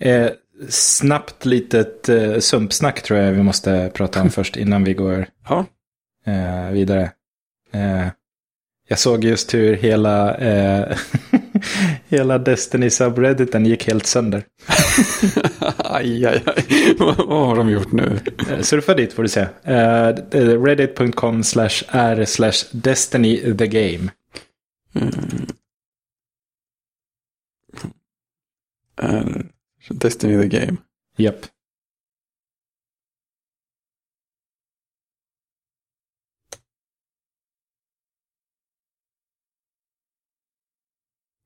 Eh, snabbt litet eh, sumpsnack tror jag vi måste prata om först innan vi går Ja. eh, vidare. Eh, jag såg just hur hela, eh, hela Destiny subredditen gick helt sönder. aj, aj, aj. vad, har de gjort nu? Eh, Surfa dit får du se. Eh, Reddit.com slash r slash Destiny the game. Mm. Eh, Destiny the Game. Japp.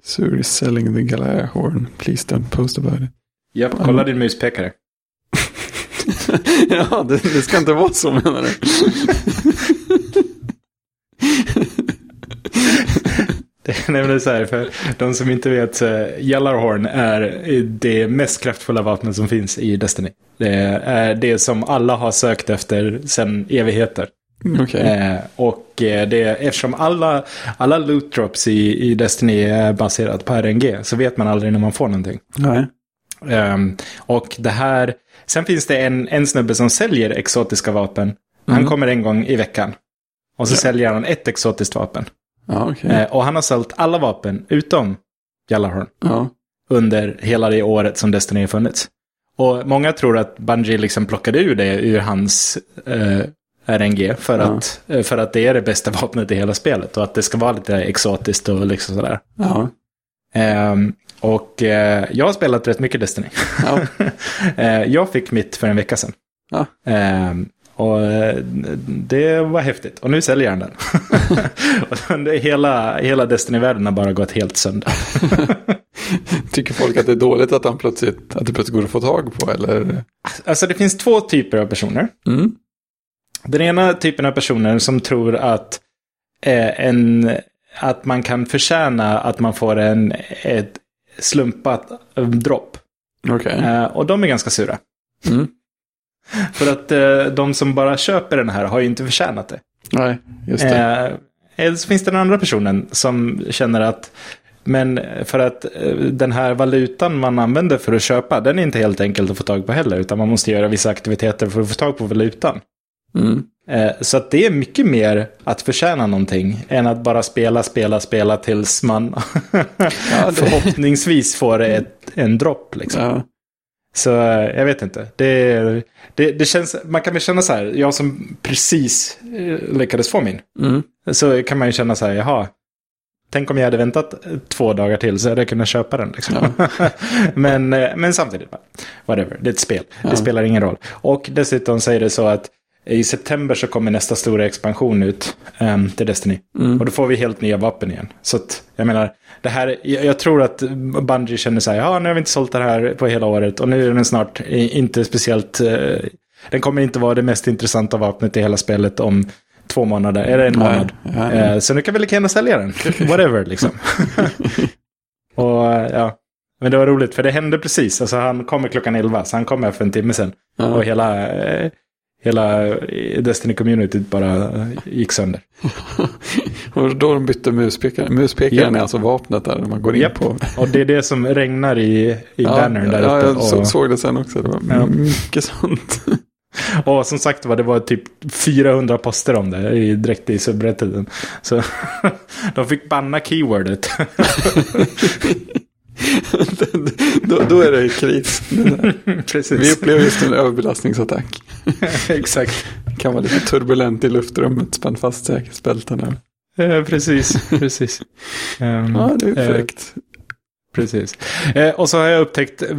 Suri selling the Galaya horn. Please don't post about it. Japp, kolla din muspekare. ja, det, det ska inte vara så menar du? Det är nämligen så här, för de som inte vet, så Gjallarhorn är det mest kraftfulla vapnet som finns i Destiny. Det är det som alla har sökt efter sedan evigheter. Okej. Eh, och eh, det, eftersom alla, alla loot drops i, i Destiny är baserat på RNG så vet man aldrig när man får någonting. Nej. Ehm, och det här, sen finns det en, en snubbe som säljer exotiska vapen. Han Mm. kommer en gång i veckan. Och så Ja. säljer han ett exotiskt vapen. Ja, okej. Eh, och han har sålt alla vapen utom Gjallarhorn Ja. under hela det året som Destiny har funnits. Och många tror att Bungie liksom plockade ur det ur hans eh, RNG för, Ja. att, eh, för att det är det bästa vapnet i hela spelet och att det ska vara lite exotiskt och liksom sådär. Ja. Ehm, och eh, jag har spelat rätt mycket Destiny. Ja. Eh, jag fick mitt för en vecka sedan. Ja. Ehm, och eh, det var häftigt. Och nu säljer han den. och hela, hela Destiny-världen har bara gått helt sönder. Tycker folk att det är dåligt att, han plötsligt, att det plötsligt går att få tag på eller? Alltså det finns två typer av personer. Mm. Den ena typen av personer som tror att, eh, en, att man kan förtjäna att man får en, ett slumpat eh, dropp. Okej. Eh, och de är ganska sura. Mm. För att eh, de som bara köper den här har ju inte förtjänat det. Nej, just det. Eh, eller så finns det den andra personen som känner att men för att eh, den här valutan man använder för att köpa, den är inte helt enkelt att få tag på heller. Utan man måste göra vissa aktiviteter för att få tag på valutan. Mm. Eh, Så att det är mycket mer att förtjäna någonting än att bara spela, spela, spela tills man det- förhoppningsvis får ett, en dropp. Liksom. Ja. Så eh, jag vet inte. Det, det, det känns, man kan väl känna så här, jag som precis eh, lyckades få min. Mm. Så kan man ju känna så här, jaha. Tänk om jag hade väntat eh, två dagar till så hade jag kunnat köpa den. Liksom. men, eh, men samtidigt, whatever, det är ett spel. Ja. Det spelar ingen roll. Och dessutom säger det så att i september så kommer nästa stora expansion ut um, till Destiny. Mm. Och då får vi helt nya vapen igen. Så att, jag menar, det här, jag, jag tror att Bungie känner så här, ja nu har vi inte sålt det här på hela året och nu är den snart inte speciellt, eh, den kommer inte vara det mest intressanta vapnet i hela spelet om två månader, eller en månad. ja. Eh, så nu kan vi lika gärna sälja den, whatever liksom. och eh, ja, men det var roligt för det hände precis, alltså han kommer klockan 11, så han kommer för en timme sedan. Ja. Och hela, eh, hela Destiny-communityt bara gick sönder. Och då de bytte muspekaren. Muspekaren Ja. är alltså vapnet där man går in Japp. på. Och det är det som regnar i, i ja, bannern där ja, uppe. jag så, och, såg det sen också. Det var Ja. mycket sånt. och som sagt var, det var typ 400 poster om det i, direkt i subredditen. Så de fick banna keywordet. då, då är det kris. Vi Precis. upplever just en överbelastningsattack. Exakt. kan vara lite turbulent i luftrummet. Spänn fast säkerhetsbältena. Eh, precis, precis. Ehm, Ja, det är eh, fräckt. Precis. Eh, och så har jag upptäckt eh,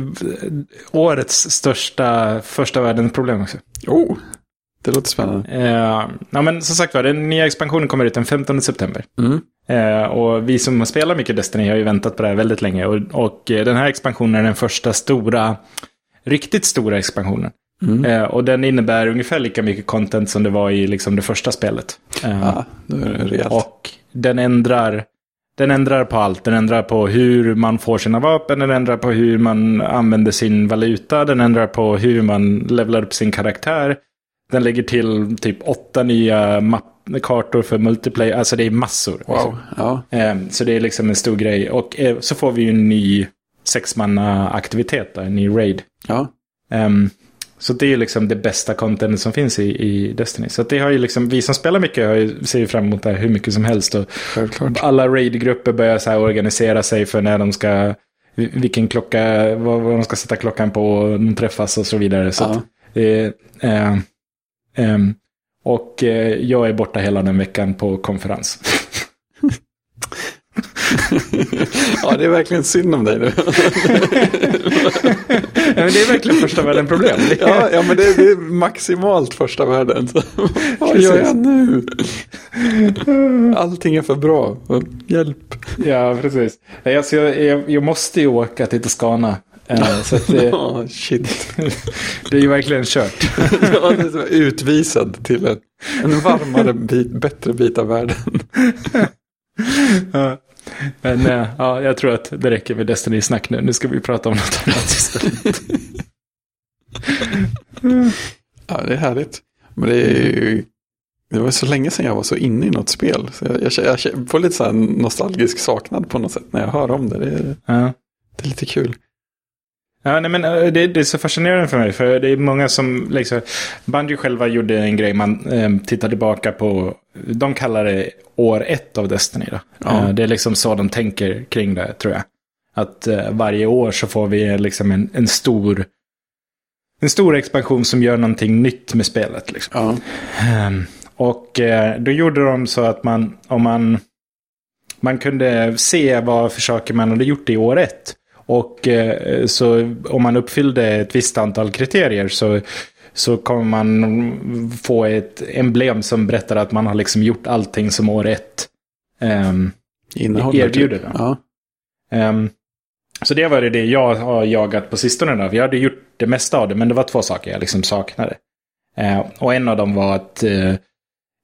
årets största första världens problem också. Oh, det låter spännande. Eh, ja, men som sagt var, den nya expansionen kommer ut den 15 september. Mm. Eh, och vi som spelar mycket Destiny har ju väntat på det här väldigt länge. Och, och eh, den här expansionen är den första stora, riktigt stora expansionen. Mm. Eh, och den innebär ungefär lika mycket content som det var i liksom, det första spelet. Eh, rejält. och den ändrar, den ändrar på allt. Den ändrar på hur man får sina vapen, den ändrar på hur man använder sin valuta, den ändrar på hur man levlar upp sin karaktär. Den lägger till typ åtta nya mapp kartor för multiplayer. Alltså det är massor. Wow, ja. Eh, Så det är liksom en stor grej. Och eh, så får vi ju en ny sexmanna aktivitet, då, en ny raid. Ja. Ehm, så det är ju liksom det bästa content som finns i, i Destiny. Så det har ju liksom, vi som spelar mycket har ju, ser ju fram emot det här hur mycket som helst. Och Självklart. alla raid-grupper börjar så här organisera sig för när de ska, vilken klocka, vad, vad de ska sätta klockan på, och de träffas och så vidare. Så Ja. det, eh, ehm, och eh, jag är borta hela den veckan på konferens. ja, det är verkligen synd om dig nu. Ja, men det är verkligen första världen problem. Är- ja, ja, men det är, det är maximalt första världen. Vad gör jag nu? Allting är för bra. Hjälp. Ja, precis. Alltså, jag, jag, jag måste ju åka till Toscana. Eh, så det, Ja, shit. det är ju verkligen kört. Utvisad till en, en varmare, bit, bättre bit av världen. Ja. Men eh, ja, jag tror att det räcker med Destiny-snack nu. Nu ska vi prata om något annat istället. Ja, det är härligt. Men det är ju... Det var så länge sedan jag var så inne i något spel. Så jag, jag, jag, får lite så nostalgisk saknad på något sätt när jag hör om det. Det är, Ja. det är lite kul. Ja, nej, men eh, det, det är så fascinerande för mig. För det är många som, liksom, Bungie själva gjorde en grej, man eh, tittar tillbaka på, de kallar det år ett av Destiny. Då. Ja. Eh, det är liksom så de tänker kring det, tror jag. Att eh, varje år så får vi liksom en, en stor en stor expansion som gör någonting nytt med spelet. Liksom. Ja, Ehm, Och eh, då gjorde de så att man, om man, man kunde se vad försöker man hade gjort i år ett. Och eh, så om man uppfyllde ett visst antal kriterier så, så kommer man få ett emblem som berättar att man har liksom gjort allting som år ett. innehåller Erbjuder typ. Ja, Ehm, så det var det jag har jagat på sistone. Då. Jag hade gjort det mesta av det, men det var två saker jag liksom saknade. Eh, och en av dem var att eh,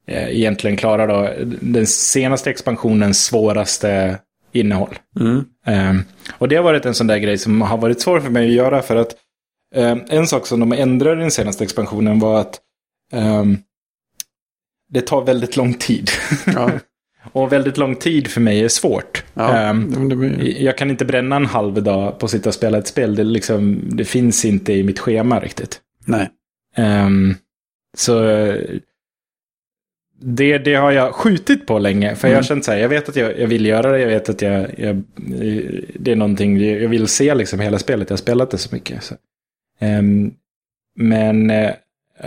egentligen klara då den senaste expansionens svåraste innehåll. mm. Ehm, och det har varit en sån där grej som har varit svår för mig att göra för att ehm, en sak som de ändrade i den senaste expansionen var att ehm, det tar väldigt lång tid. ja. och väldigt lång tid för mig är svårt. ja. Det blir, jag kan inte bränna en halv dag på att sitta och spela ett spel. Det, liksom, det finns inte i mitt schema riktigt. nej. Så det, det har jag skjutit på länge. För jag har Mm. känt så här, jag vet att jag, jag vill göra det. Jag vet att jag, jag, det är någonting, jag vill se liksom hela spelet. Jag har spelat det så mycket. Så. Ehm, men eh,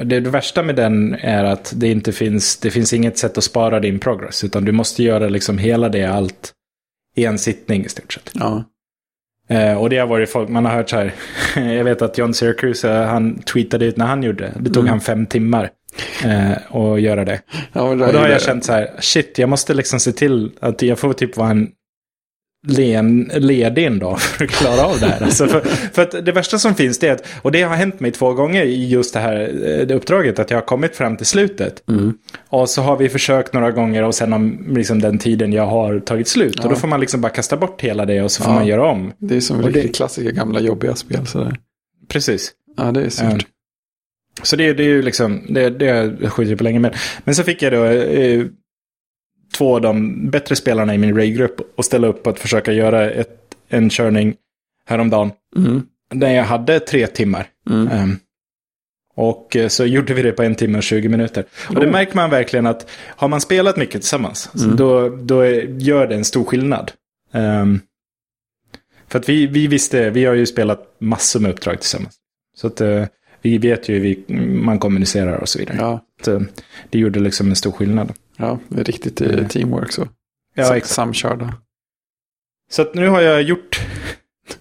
det, det värsta med den är att det inte finns, det finns inget sätt att spara din progress. Utan du måste göra liksom hela det, allt, i en sittning i stort sett. Ja, Eh, och det har varit folk, man har hört så här, jag vet att John Syracuse, eh, han tweetade ut när han gjorde det. Det tog Mm. han fem timmar eh, att göra det. ja Och då har det. jag känt så här, shit, jag måste liksom se till att jag får typ vara en len, ledig en dag för att klara av det här. Alltså för, för att det värsta som finns det är att, och det har hänt mig två gånger i just det här eh, det uppdraget, att jag har kommit fram till slutet. Mm. Och så har vi försökt några gånger och sen har liksom den tiden jag har tagit slut. Och då får man liksom bara kasta bort hela det och så får Ja. man göra om. Det är som Och riktigt det- klassiska gamla jobbiga spel. Sådär. Precis. Ja, det är surt. Ja. Så det, det är ju liksom, det, det har jag på länge med. Men så fick jag då eh, två av de bättre spelarna i min raid-grupp att ställa upp att försöka göra ett, en körning häromdagen. Mm. Där jag hade tre timmar. Mm. Ehm, och eh, så gjorde vi det på en timme och 20 minuter. Och det Oh. märker man verkligen att har man spelat mycket tillsammans, Mm. då, då gör det en stor skillnad. Ehm, för att vi, vi visste, vi har ju spelat massor med uppdrag tillsammans. Så att eh, vi vet ju hur man kommunicerar och så vidare. Ja, Så, eh, det gjorde liksom en stor skillnad. ja, det är riktigt eh, Mm. teamwork så. Ja, exakt. Samkörda. Så att nu har jag gjort...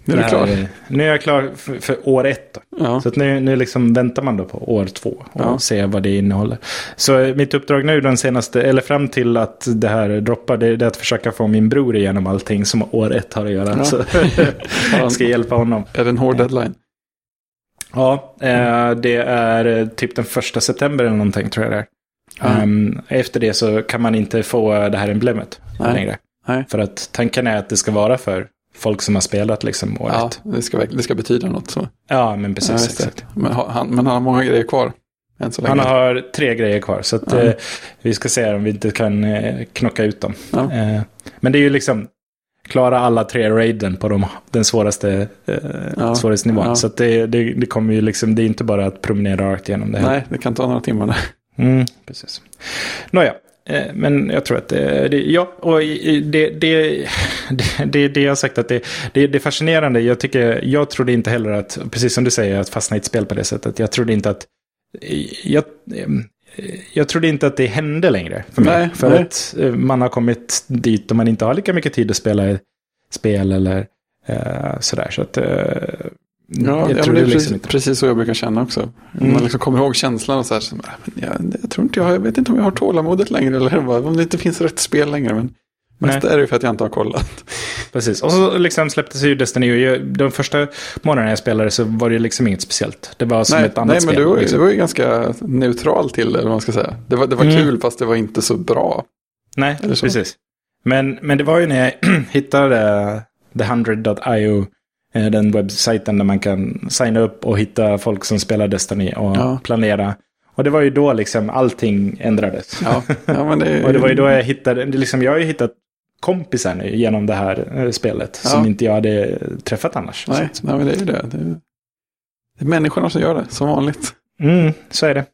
Nu är du klar. eh, Nu är jag klar för, för år ett. Ja. Så att nu, nu liksom väntar man då på år två och Ja. ser vad det innehåller. Så mitt uppdrag nu den senaste, eller fram till att det här droppar, det, det är att försöka få min bror igenom allting som år ett har att göra. Ja. Så jag ska hjälpa honom. Är det en hård deadline? Ja, eh, det är eh, typ den första september eller någonting tror jag det är. Ja. Ehm, efter det så kan man inte få det här emblemet Nej. längre. Nej. För att tanken är att det ska vara för folk som har spelat liksom året. Ja, Ja, det ska, det ska betyda något. Så. men precis. Ja, exakt. Men, han, men han har många grejer kvar. Än så länge. Han har tre grejer kvar. Så att, Ja. eh, vi ska se om vi inte kan eh, knocka ut dem. Ja. Eh, men det är ju liksom... klara alla tre raiden på de, den svåraste, eh, Ja, svåraste nivån. ja. Så det, det, det kommer ju liksom, det är inte bara att promenera rakt igenom det. här. Nej, det kan ta några timmar. Mm, precis. Nåja, eh, men jag tror att det, det ja, och det, det, det, det, jag har sagt att det, det, det är fascinerande. Jag, tycker, jag trodde inte heller att, precis som du säger, att fastna i ett spel på det sättet. Jag trodde inte att, jag, jag trodde inte att det hände längre för mig. Nej, för nej. att eh, man har kommit dit och man inte har lika mycket tid att spela spel eller eh, sådär. Så att, eh, Ja, jag ja tror det är liksom precis, precis så jag brukar känna också. Mm. Man liksom kommer ihåg känslan och så här. Så, jag, jag tror inte jag, jag vet inte om jag har tålamodet längre. Eller vad, om det inte finns rätt spel längre. Men mest Nej. är det för att jag inte har kollat. Precis, och så liksom släpptes ju Destiny. De första månaderna jag spelade så var det liksom inget speciellt. Det var som nej, ett annat nej, men spel. du var, ju- liksom. du var ju ganska neutral till det, eller man ska säga. Det var, det var Mm. kul fast det var inte så bra. Nej, Eller så. precis. Men, men det var ju när jag hittade the100.io, eh, den webbsajten där man kan signa upp och hitta folk som spelar Destiny och Ja. planera. Och det var ju då liksom allting ändrades. Ja, ja men det, Och det var ju då jag hittade, liksom, jag har ju hittat kompisar nu genom det här eh, spelet. Ja. Som inte jag hade träffat annars. Nej, nej, men det är ju det. det. är- Det är människorna som gör det, som vanligt. mm, så är det.